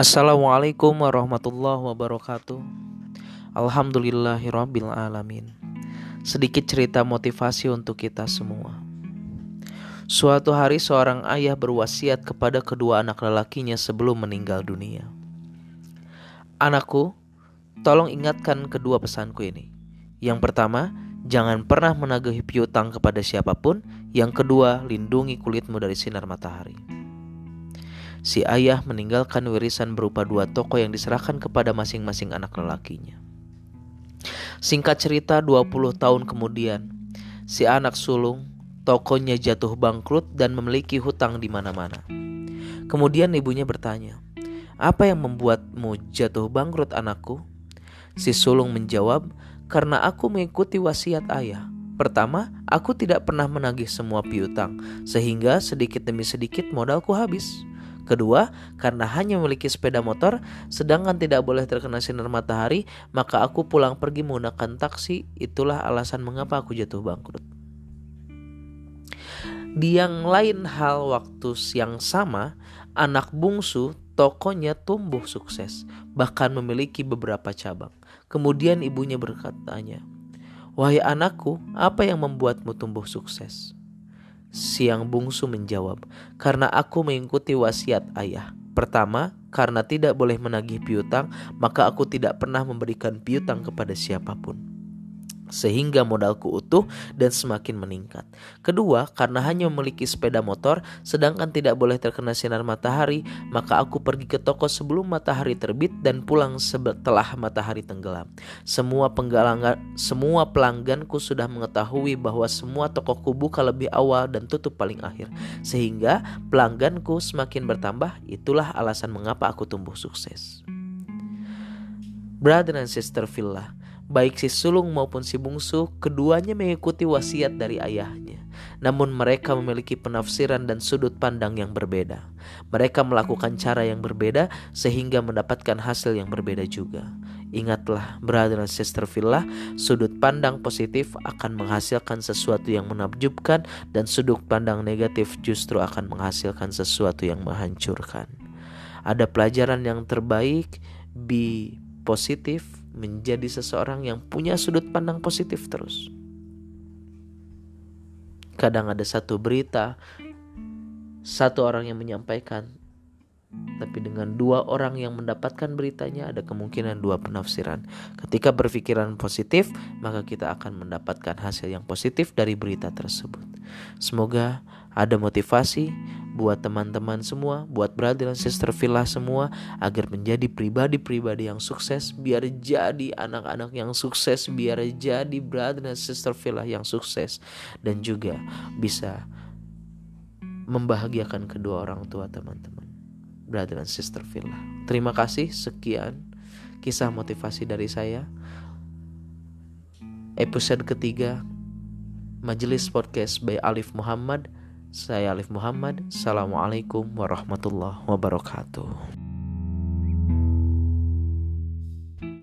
Assalamualaikum warahmatullahi wabarakatuh. Alhamdulillahirabbil alamin. Sedikit cerita motivasi untuk kita semua. Suatu hari seorang ayah berwasiat kepada kedua anak lelakinya sebelum meninggal dunia. Anakku, tolong ingatkan kedua pesanku ini. Yang pertama, jangan pernah menagih piutang kepada siapa pun. Yang kedua, lindungi kulitmu dari sinar matahari si ayah meninggalkan warisan berupa dua toko yang diserahkan kepada masing-masing anak lelakinya. Singkat cerita 20 tahun kemudian, si anak sulung tokonya jatuh bangkrut dan memiliki hutang di mana-mana. Kemudian ibunya bertanya, "Apa yang membuatmu jatuh bangkrut, anakku?" Si sulung menjawab, "Karena aku mengikuti wasiat ayah." Pertama, aku tidak pernah menagih semua piutang, sehingga sedikit demi sedikit modalku habis. Kedua, karena hanya memiliki sepeda motor, sedangkan tidak boleh terkena sinar matahari, maka aku pulang pergi menggunakan taksi. Itulah alasan mengapa aku jatuh bangkrut. Di yang lain hal waktu yang sama, anak bungsu tokonya tumbuh sukses, bahkan memiliki beberapa cabang. Kemudian ibunya berkatanya, "Wahai anakku, apa yang membuatmu tumbuh sukses?" Siang bungsu menjawab, "Karena aku mengikuti wasiat ayah. Pertama, karena tidak boleh menagih piutang, maka aku tidak pernah memberikan piutang kepada siapa pun sehingga modalku utuh dan semakin meningkat. Kedua, karena hanya memiliki sepeda motor sedangkan tidak boleh terkena sinar matahari, maka aku pergi ke toko sebelum matahari terbit dan pulang setelah matahari tenggelam. Semua semua pelangganku sudah mengetahui bahwa semua tokoku buka lebih awal dan tutup paling akhir, sehingga pelangganku semakin bertambah. Itulah alasan mengapa aku tumbuh sukses. Brother and sister Villa, Baik si sulung maupun si bungsu, keduanya mengikuti wasiat dari ayahnya. Namun mereka memiliki penafsiran dan sudut pandang yang berbeda. Mereka melakukan cara yang berbeda sehingga mendapatkan hasil yang berbeda juga. Ingatlah, brother dan sister villa, sudut pandang positif akan menghasilkan sesuatu yang menakjubkan dan sudut pandang negatif justru akan menghasilkan sesuatu yang menghancurkan. Ada pelajaran yang terbaik, be positif, menjadi seseorang yang punya sudut pandang positif terus. Kadang ada satu berita, satu orang yang menyampaikan, tapi dengan dua orang yang mendapatkan beritanya ada kemungkinan dua penafsiran. Ketika berpikiran positif, maka kita akan mendapatkan hasil yang positif dari berita tersebut. Semoga ada motivasi buat teman-teman semua, buat brother dan sister villa semua agar menjadi pribadi-pribadi yang sukses, biar jadi anak-anak yang sukses, biar jadi brother dan sister villa yang sukses dan juga bisa membahagiakan kedua orang tua teman-teman. Brother dan sister villa. Terima kasih sekian kisah motivasi dari saya. Episode ketiga Majelis Podcast by Alif Muhammad saya Alif Muhammad. Assalamualaikum warahmatullahi wabarakatuh.